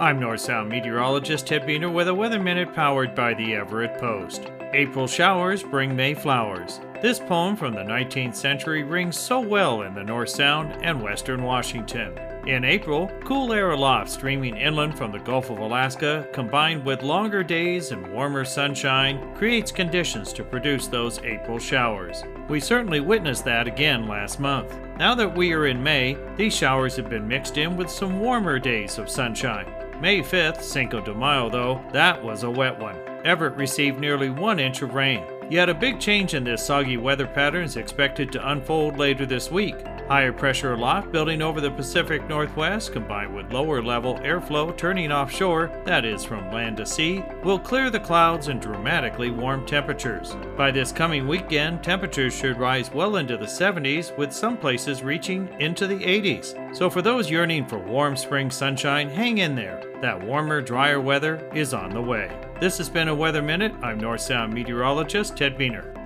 I'm North Sound meteorologist Ted Buehner with a Weather Minute powered by the Everett Post. April showers bring May flowers. This poem from the 19th century rings so well in the North Sound and western Washington. In April, cool air aloft streaming inland from the Gulf of Alaska, combined with longer days and warmer sunshine, creates conditions to produce those April showers. We certainly witnessed that again last month. Now that we are in May, these showers have been mixed in with some warmer days of sunshine. May 5th, Cinco de Mayo, though, that was a wet one. Everett received nearly one inch of rain. Yet a big change in this soggy weather pattern is expected to unfold later this week. Higher pressure aloft building over the Pacific Northwest, combined with lower level airflow turning offshore, that is from land to sea, will clear the clouds and dramatically warm temperatures. By this coming weekend, temperatures should rise well into the 70s, with some places reaching into the 80s. So for those yearning for warm spring sunshine, hang in there. That warmer, drier weather is on the way. This has been a Weather Minute. I'm North Sound meteorologist Ted Buehner.